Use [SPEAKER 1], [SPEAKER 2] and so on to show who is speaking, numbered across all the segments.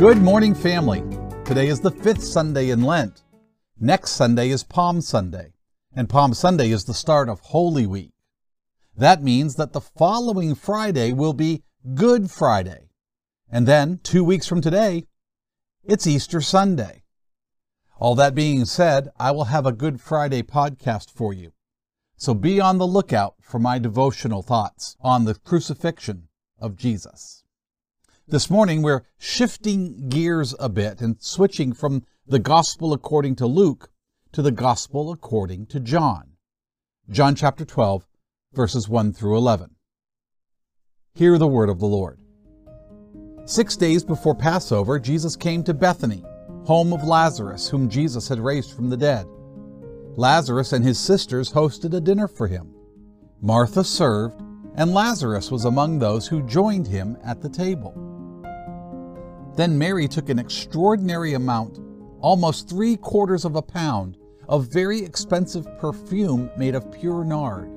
[SPEAKER 1] Good morning, family. Today is the fifth Sunday in Lent. Next Sunday is Palm Sunday, and Palm Sunday is the start of Holy Week. That means that the following Friday will be Good Friday. And then, two weeks from today, it's Easter Sunday. All that being said, I will have a Good Friday podcast for you. So be on the lookout for my devotional thoughts on the crucifixion of Jesus. This morning we're shifting gears a bit and switching from the Gospel according to Luke to the Gospel according to John. John chapter 12, verses 1 through 11. Hear the word of the Lord. Six days before Passover, Jesus came to Bethany, home of Lazarus, whom Jesus had raised from the dead. Lazarus and his sisters hosted a dinner for him. Martha served, and Lazarus was among those who joined him at the table. Then Mary took an extraordinary amount, almost three quarters of a pound, of very expensive perfume made of pure nard.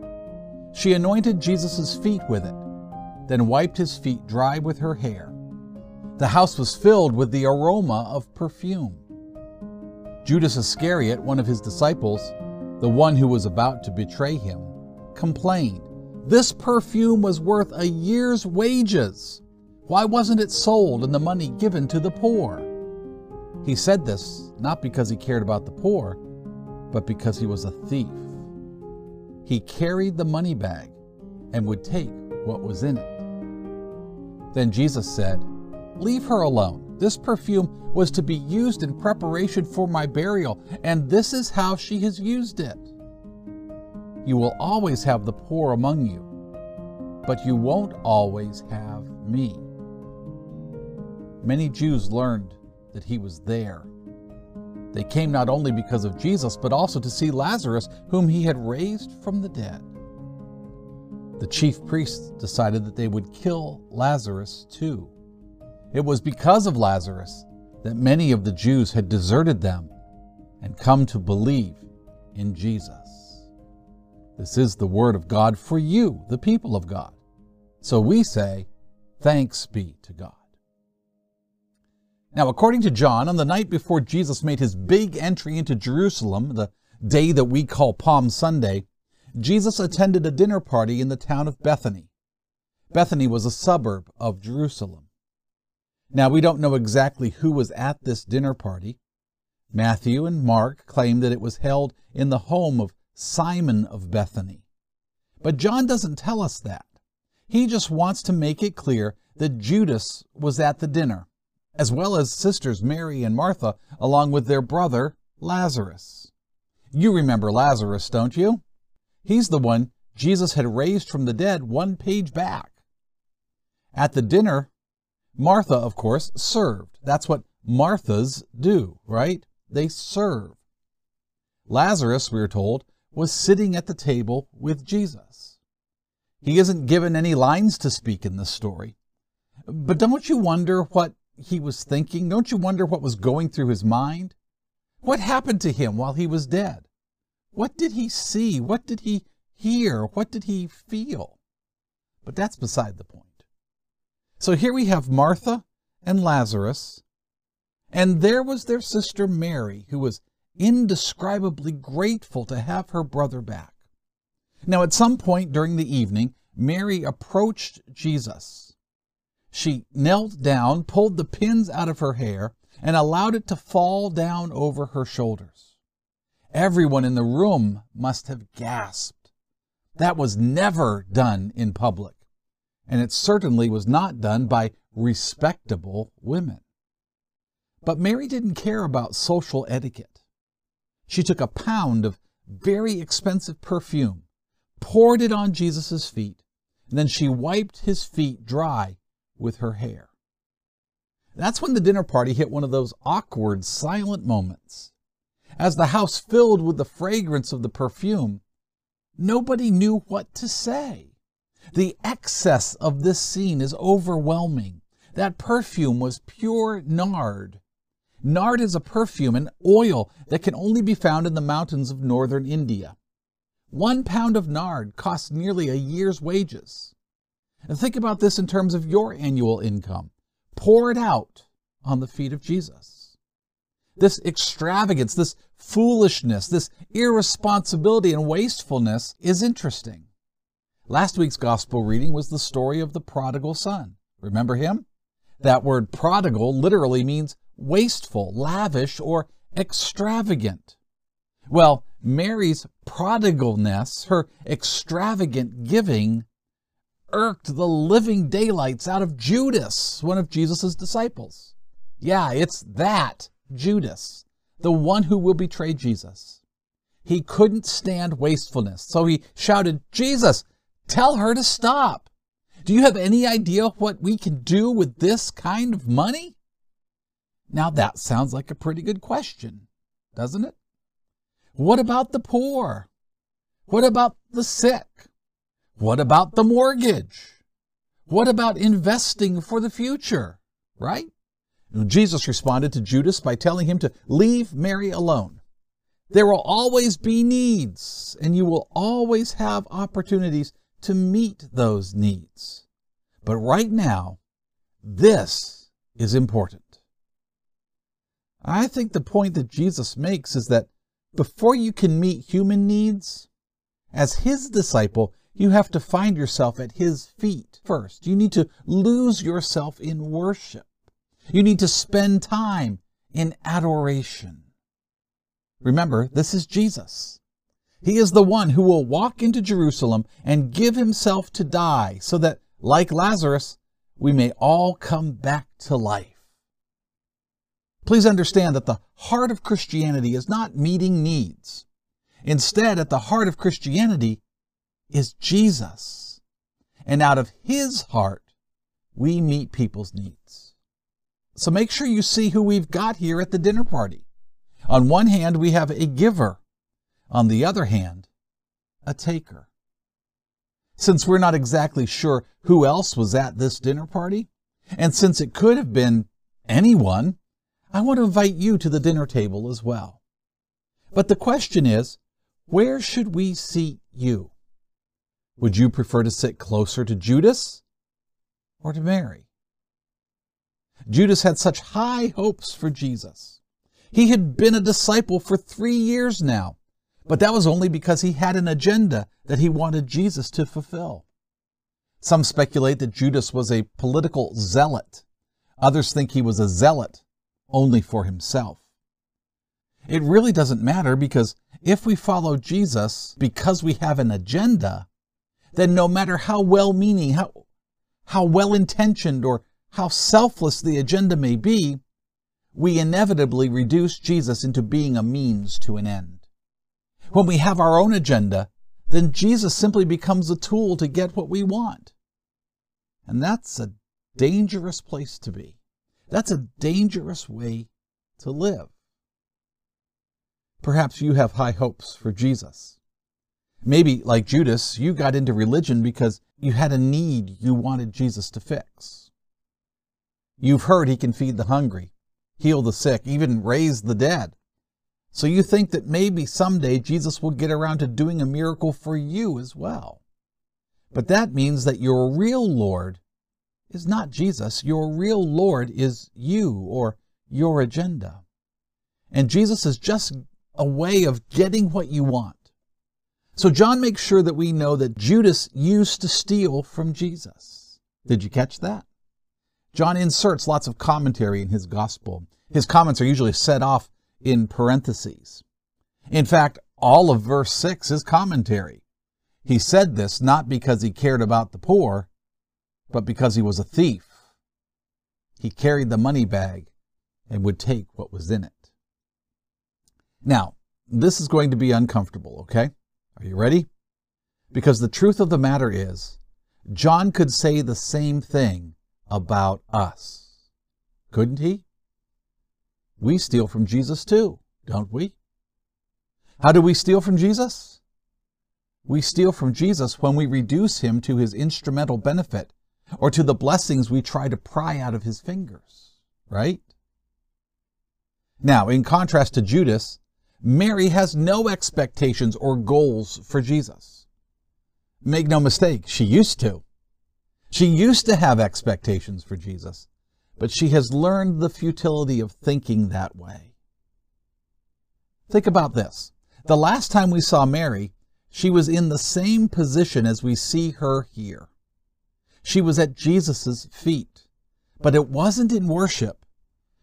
[SPEAKER 1] She anointed Jesus' feet with it, then wiped his feet dry with her hair. The house was filled with the aroma of perfume. Judas Iscariot, one of his disciples, the one who was about to betray him, complained, This perfume was worth a year's wages. Why wasn't it sold and the money given to the poor? He said this not because he cared about the poor, but because he was a thief. He carried the money bag and would take what was in it. Then Jesus said, Leave her alone. This perfume was to be used in preparation for my burial, and this is how she has used it. You will always have the poor among you, but you won't always have me. Many Jews learned that he was there. They came not only because of Jesus, but also to see Lazarus, whom he had raised from the dead. The chief priests decided that they would kill Lazarus too. It was because of Lazarus that many of the Jews had deserted them and come to believe in Jesus. This is the word of God for you, the people of God. So we say, Thanks be to God. Now, according to John, on the night before Jesus made his big entry into Jerusalem, the day that we call Palm Sunday, Jesus attended a dinner party in the town of Bethany. Bethany was a suburb of Jerusalem. Now, we don't know exactly who was at this dinner party. Matthew and Mark claim that it was held in the home of Simon of Bethany. But John doesn't tell us that. He just wants to make it clear that Judas was at the dinner, as well as sisters Mary and Martha, along with their brother Lazarus. You remember Lazarus, don't you? He's the one Jesus had raised from the dead one page back. At the dinner, Martha, of course, served. That's what Marthas do, right? They serve. Lazarus, we are told, was sitting at the table with Jesus. He isn't given any lines to speak in this story. But don't you wonder what he was thinking? Don't you wonder what was going through his mind? What happened to him while he was dead? What did he see? What did he hear? What did he feel? But that's beside the point. So here we have Martha and Lazarus, and there was their sister Mary, who was indescribably grateful to have her brother back. Now, at some point during the evening, Mary approached Jesus. She knelt down, pulled the pins out of her hair, and allowed it to fall down over her shoulders. Everyone in the room must have gasped. That was never done in public and it certainly was not done by respectable women. But Mary didn't care about social etiquette. She took a pound of very expensive perfume, poured it on Jesus' feet, and then she wiped his feet dry with her hair. That's when the dinner party hit one of those awkward, silent moments. As the house filled with the fragrance of the perfume, nobody knew what to say. The excess of this scene is overwhelming. That perfume was pure nard. Nard is a perfume, an oil that can only be found in the mountains of northern India. One pound of nard costs nearly a year's wages. And think about this in terms of your annual income. Pour it out on the feet of Jesus. This extravagance, this foolishness, this irresponsibility and wastefulness is interesting. Last week's gospel reading was the story of the prodigal son. Remember him? That word prodigal literally means wasteful, lavish, or extravagant. Well, Mary's prodigalness, her extravagant giving, irked the living daylights out of Judas, one of Jesus' disciples. Yeah, it's that Judas, the one who will betray Jesus. He couldn't stand wastefulness, so he shouted, Jesus, tell her to stop. Do you have any idea what we can do with this kind of money? Now that sounds like a pretty good question, doesn't it? What about the poor? What about the sick? What about the mortgage? What about investing for the future? Right? Jesus responded to Judas by telling him to leave Mary alone. There will always be needs, and you will always have opportunities to meet those needs. But right now, this is important. I think the point that Jesus makes is that before you can meet human needs, as his disciple, you have to find yourself at his feet first. You need to lose yourself in worship. You need to spend time in adoration. Remember, this is Jesus. He is the one who will walk into Jerusalem and give himself to die so that, like Lazarus, we may all come back to life. Please understand that the heart of Christianity is not meeting needs. Instead, at the heart of Christianity is Jesus. And out of his heart, we meet people's needs. So make sure you see who we've got here at the dinner party. On one hand, we have a giver on the other hand, a taker. Since we're not exactly sure who else was at this dinner party, and since it could have been anyone, I want to invite you to the dinner table as well. But the question is, where should we seat you? Would you prefer to sit closer to Judas or to Mary? Judas had such high hopes for Jesus. He had been a disciple for three years now, but that was only because he had an agenda that he wanted Jesus to fulfill. Some speculate that Judas was a political zealot. Others think he was a zealot only for himself. It really doesn't matter because if we follow Jesus because we have an agenda, then no matter how well meaning, how, how well intentioned, or how selfless the agenda may be, we inevitably reduce Jesus into being a means to an end. When we have our own agenda, then Jesus simply becomes a tool to get what we want. And that's a dangerous place to be. That's a dangerous way to live. Perhaps you have high hopes for Jesus. Maybe, like Judas, you got into religion because you had a need you wanted Jesus to fix. You've heard he can feed the hungry, heal the sick, even raise the dead. So you think that maybe someday Jesus will get around to doing a miracle for you as well. But that means that your real Lord is not Jesus. Your real Lord is you or your agenda. And Jesus is just a way of getting what you want. So John makes sure that we know that Judas used to steal from Jesus. Did you catch that? John inserts lots of commentary in his gospel. His comments are usually set off in parentheses. In fact, all of verse 6 is commentary. He said this not because he cared about the poor, but because he was a thief. He carried the money bag and would take what was in it. Now, this is going to be uncomfortable, okay? Are you ready? Because the truth of the matter is, John could say the same thing about us. Couldn't he? We steal from Jesus too, don't we? How do we steal from Jesus? We steal from Jesus when we reduce him to his instrumental benefit or to the blessings we try to pry out of his fingers, right? Now, in contrast to Judas, Mary has no expectations or goals for Jesus. Make no mistake, she used to. She used to have expectations for Jesus. but she has learned the futility of thinking that way. Think about this. The last time we saw Mary, she was in the same position as we see her here. She was at Jesus' feet, but it wasn't in worship.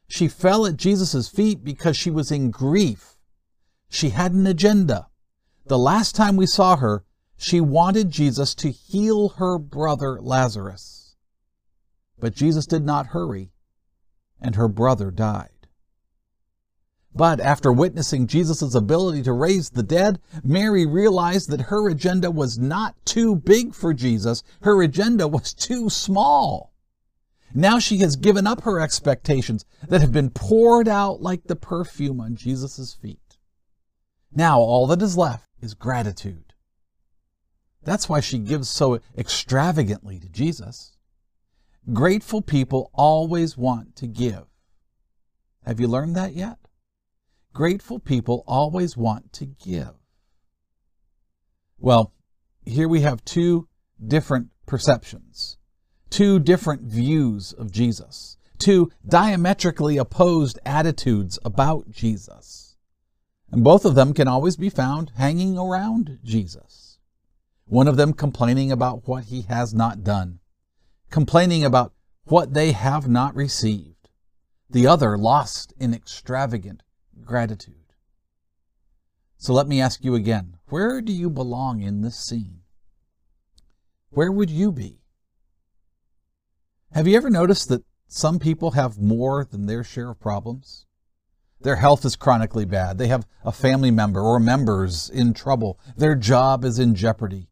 [SPEAKER 1] She fell at Jesus' feet because she was in grief. She had an agenda. The last time we saw her, she wanted Jesus to heal her brother Lazarus. But Jesus did not hurry, and her brother died. But after witnessing Jesus' ability to raise the dead, Mary realized that her agenda was not too big for Jesus. Her agenda was too small. Now she has given up her expectations that have been poured out like the perfume on Jesus' feet. Now all that is left is gratitude. That's why she gives so extravagantly to Jesus. Grateful people always want to give. Have you learned that yet? Grateful people always want to give. Well, here we have two different perceptions, two different views of Jesus, two diametrically opposed attitudes about Jesus. And both of them can always be found hanging around Jesus. One of them complaining about what he has not done, complaining about what they have not received. The other lost in extravagant gratitude. So let me ask you again where do you belong in this scene? Where would you be? Have you ever noticed that some people have more than their share of problems? Their health is chronically bad. They have a family member or members in trouble. Their job is in jeopardy.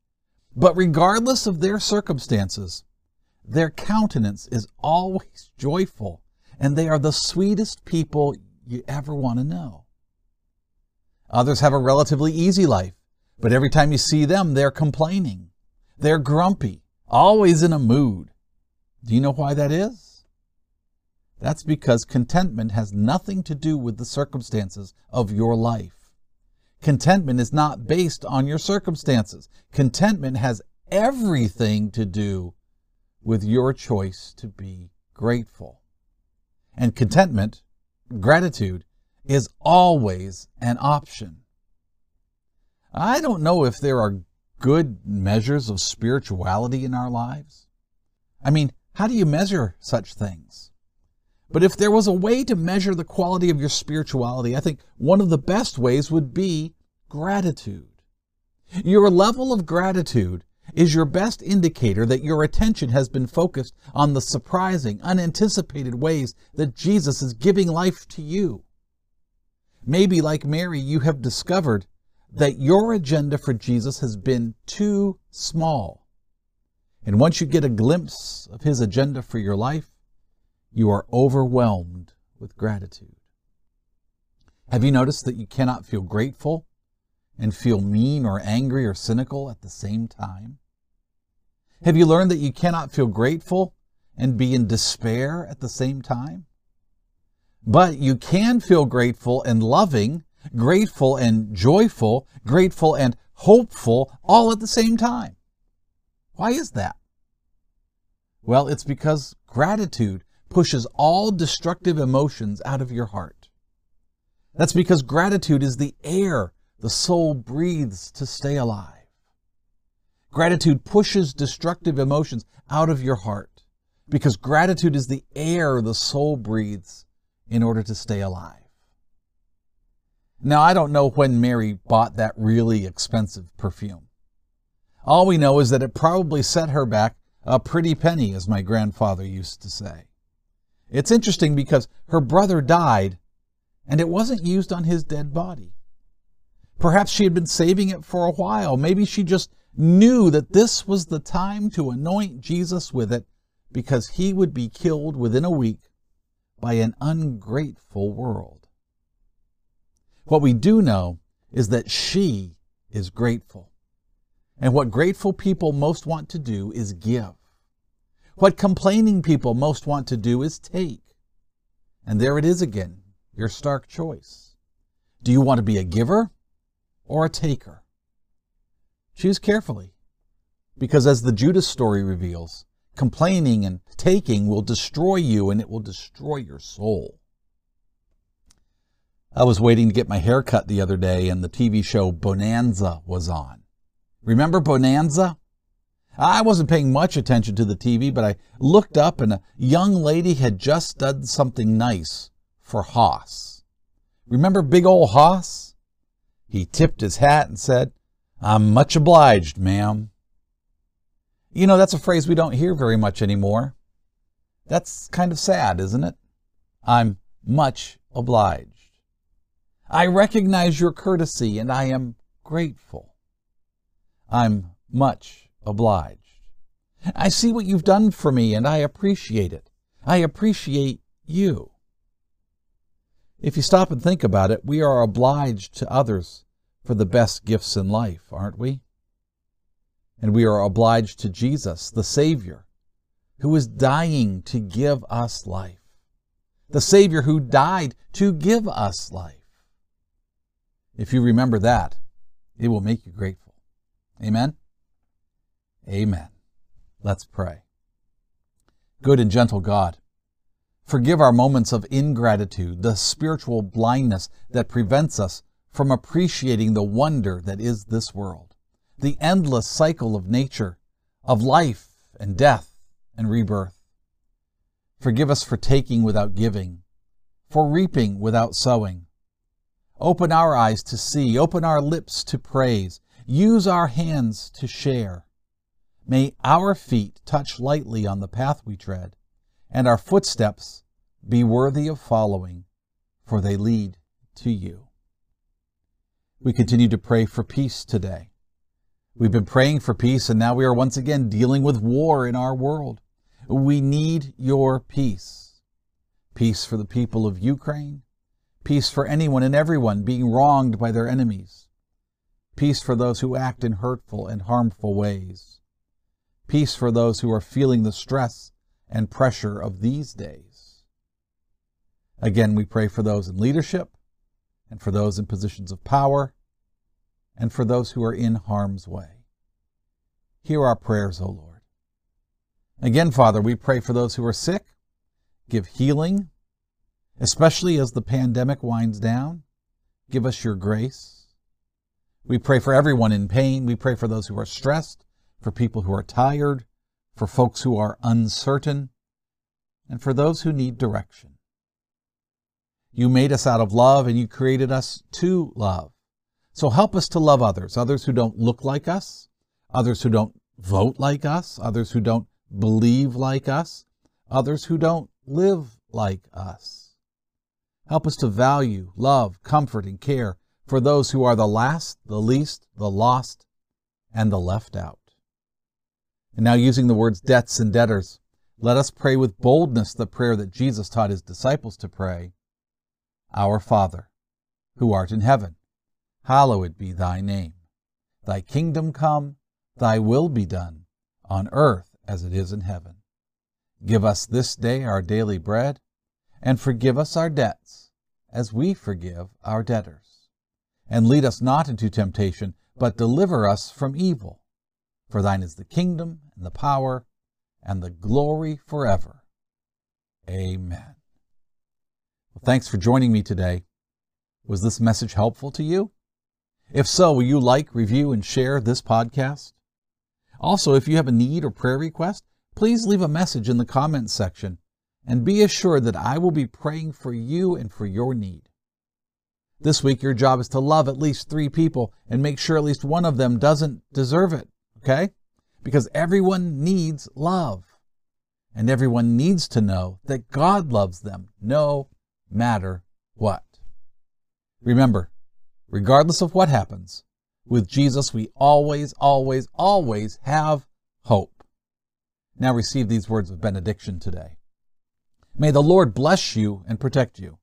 [SPEAKER 1] But regardless of their circumstances, their countenance is always joyful, and they are the sweetest people you ever want to know. Others have a relatively easy life, but every time you see them, they're complaining. They're grumpy, always in a mood. Do you know why that is? That's because contentment has nothing to do with the circumstances of your life. Contentment is not based on your circumstances. Contentment has everything to do with your choice to be grateful. And contentment gratitude is always an option. I don't know if there are good measures of spirituality in our lives. I mean, how do you measure such things? But if there was a way to measure the quality of your spirituality, I think one of the best ways would be gratitude. Your level of gratitude is your best indicator that your attention has been focused on the surprising, unanticipated ways that Jesus is giving life to you. Maybe, like Mary, you have discovered that your agenda for Jesus has been too small. And once you get a glimpse of his agenda for your life, you are overwhelmed with gratitude. Have you noticed that you cannot feel grateful and feel mean or angry or cynical at the same time? Have you learned that you cannot feel grateful and be in despair at the same time? But you can feel grateful and loving, grateful and joyful, grateful and hopeful all at the same time. Why is that? Well, it's because gratitude pushes all destructive emotions out of your heart. That's because gratitude is the air the soul breathes to stay alive. Gratitude pushes destructive emotions out of your heart because gratitude is the air the soul breathes in order to stay alive. Now, I don't know when Mary bought that really expensive perfume. All we know is that it probably set her back a pretty penny, as my grandfather used to say. It's interesting because her brother died and it wasn't used on his dead body. Perhaps she had been saving it for a while. Maybe she just knew that this was the time to anoint Jesus with it because he would be killed within a week by an ungrateful world. What we do know is that she is grateful. And what grateful people most want to do is give. What complaining people most want to do is take. And there it is again, your stark choice. Do you want to be a giver or a taker. Choose carefully, because as the Judas story reveals, complaining and taking will destroy you and it will destroy your soul. I was waiting to get my hair cut the other day and the TV show Bonanza was on. Remember Bonanza? I wasn't paying much attention to the TV, but I looked up and a young lady had just done something nice for Hoss. Remember big old Hoss? He tipped his hat and said, I'm much obliged, ma'am. You know, that's a phrase we don't hear very much anymore. That's kind of sad, isn't it? I'm much obliged. I recognize your courtesy and I am grateful. I'm much obliged. I see what you've done for me and I appreciate it. I appreciate you. If you stop and think about it, we are obliged to others for the best gifts in life, aren't we? And we are obliged to Jesus, the Savior, who is dying to give us life. The Savior who died to give us life. If you remember that, it will make you grateful. Amen? Amen. Let's pray. Good and gentle God, forgive our moments of ingratitude, the spiritual blindness that prevents us from appreciating the wonder that is this world, the endless cycle of nature, of life and death and rebirth. Forgive us for taking without giving, for reaping without sowing, Open our eyes to see, open our lips to praise, use our hands to share. May our feet touch lightly on the path we tread, and our footsteps be worthy of following, for they lead to you. We continue to pray for peace today. We've been praying for peace, and now we are once again dealing with war in our world. We need your peace. Peace for the people of Ukraine, Peace for anyone and everyone being wronged by their enemies. Peace for those who act in hurtful and harmful ways. Peace for those who are feeling the stress and pressure of these days. Again, we pray for those in leadership and for those in positions of power and for those who are in harm's way. Hear our prayers, O Lord. Again, Father, we pray for those who are sick. Give healing especially as the pandemic winds down. Give us your grace. We pray for everyone in pain. We pray for those who are stressed, for people who are tired, for folks who are uncertain, and for those who need direction. You made us out of love and you created us to love. So help us to love others, others who don't look like us, others who don't vote like us, others who don't believe like us, others who don't live like us. Help us to value, love, comfort, and care for those who are the last, the least, the lost, and the left out. And now, using the words debts and debtors, let us pray with boldness the prayer that Jesus taught his disciples to pray Our Father, who art in heaven, hallowed be thy name. Thy kingdom come, thy will be done, on earth as it is in heaven. Give us this day our daily bread and forgive us our debts, as we forgive our debtors. And lead us not into temptation, but deliver us from evil. For thine is the kingdom, and the power, and the glory forever. Amen. Well, thanks for joining me today. Was this message helpful to you? If so, will you like, review, and share this podcast? Also, if you have a need or prayer request, please leave a message in the comments section and be assured that I will be praying for you and for your need. This week, your job is to love at least three people and make sure at least one of them doesn't deserve it, okay? Because everyone needs love. And everyone needs to know that God loves them no matter what. Remember, regardless of what happens, with Jesus we always, always, always have hope. Now receive these words of benediction today. May the Lord bless you and protect you.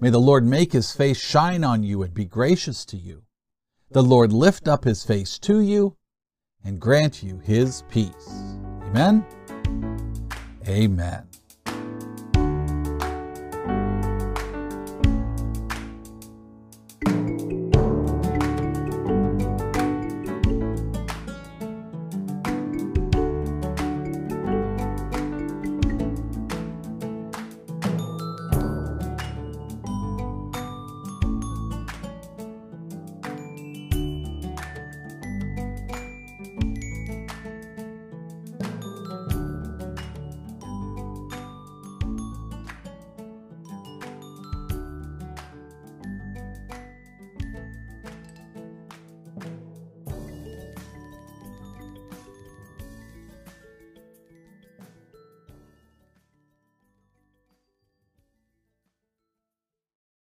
[SPEAKER 1] May the Lord make his face shine on you and be gracious to you. The Lord lift up his face to you and grant you his peace. Amen. Amen.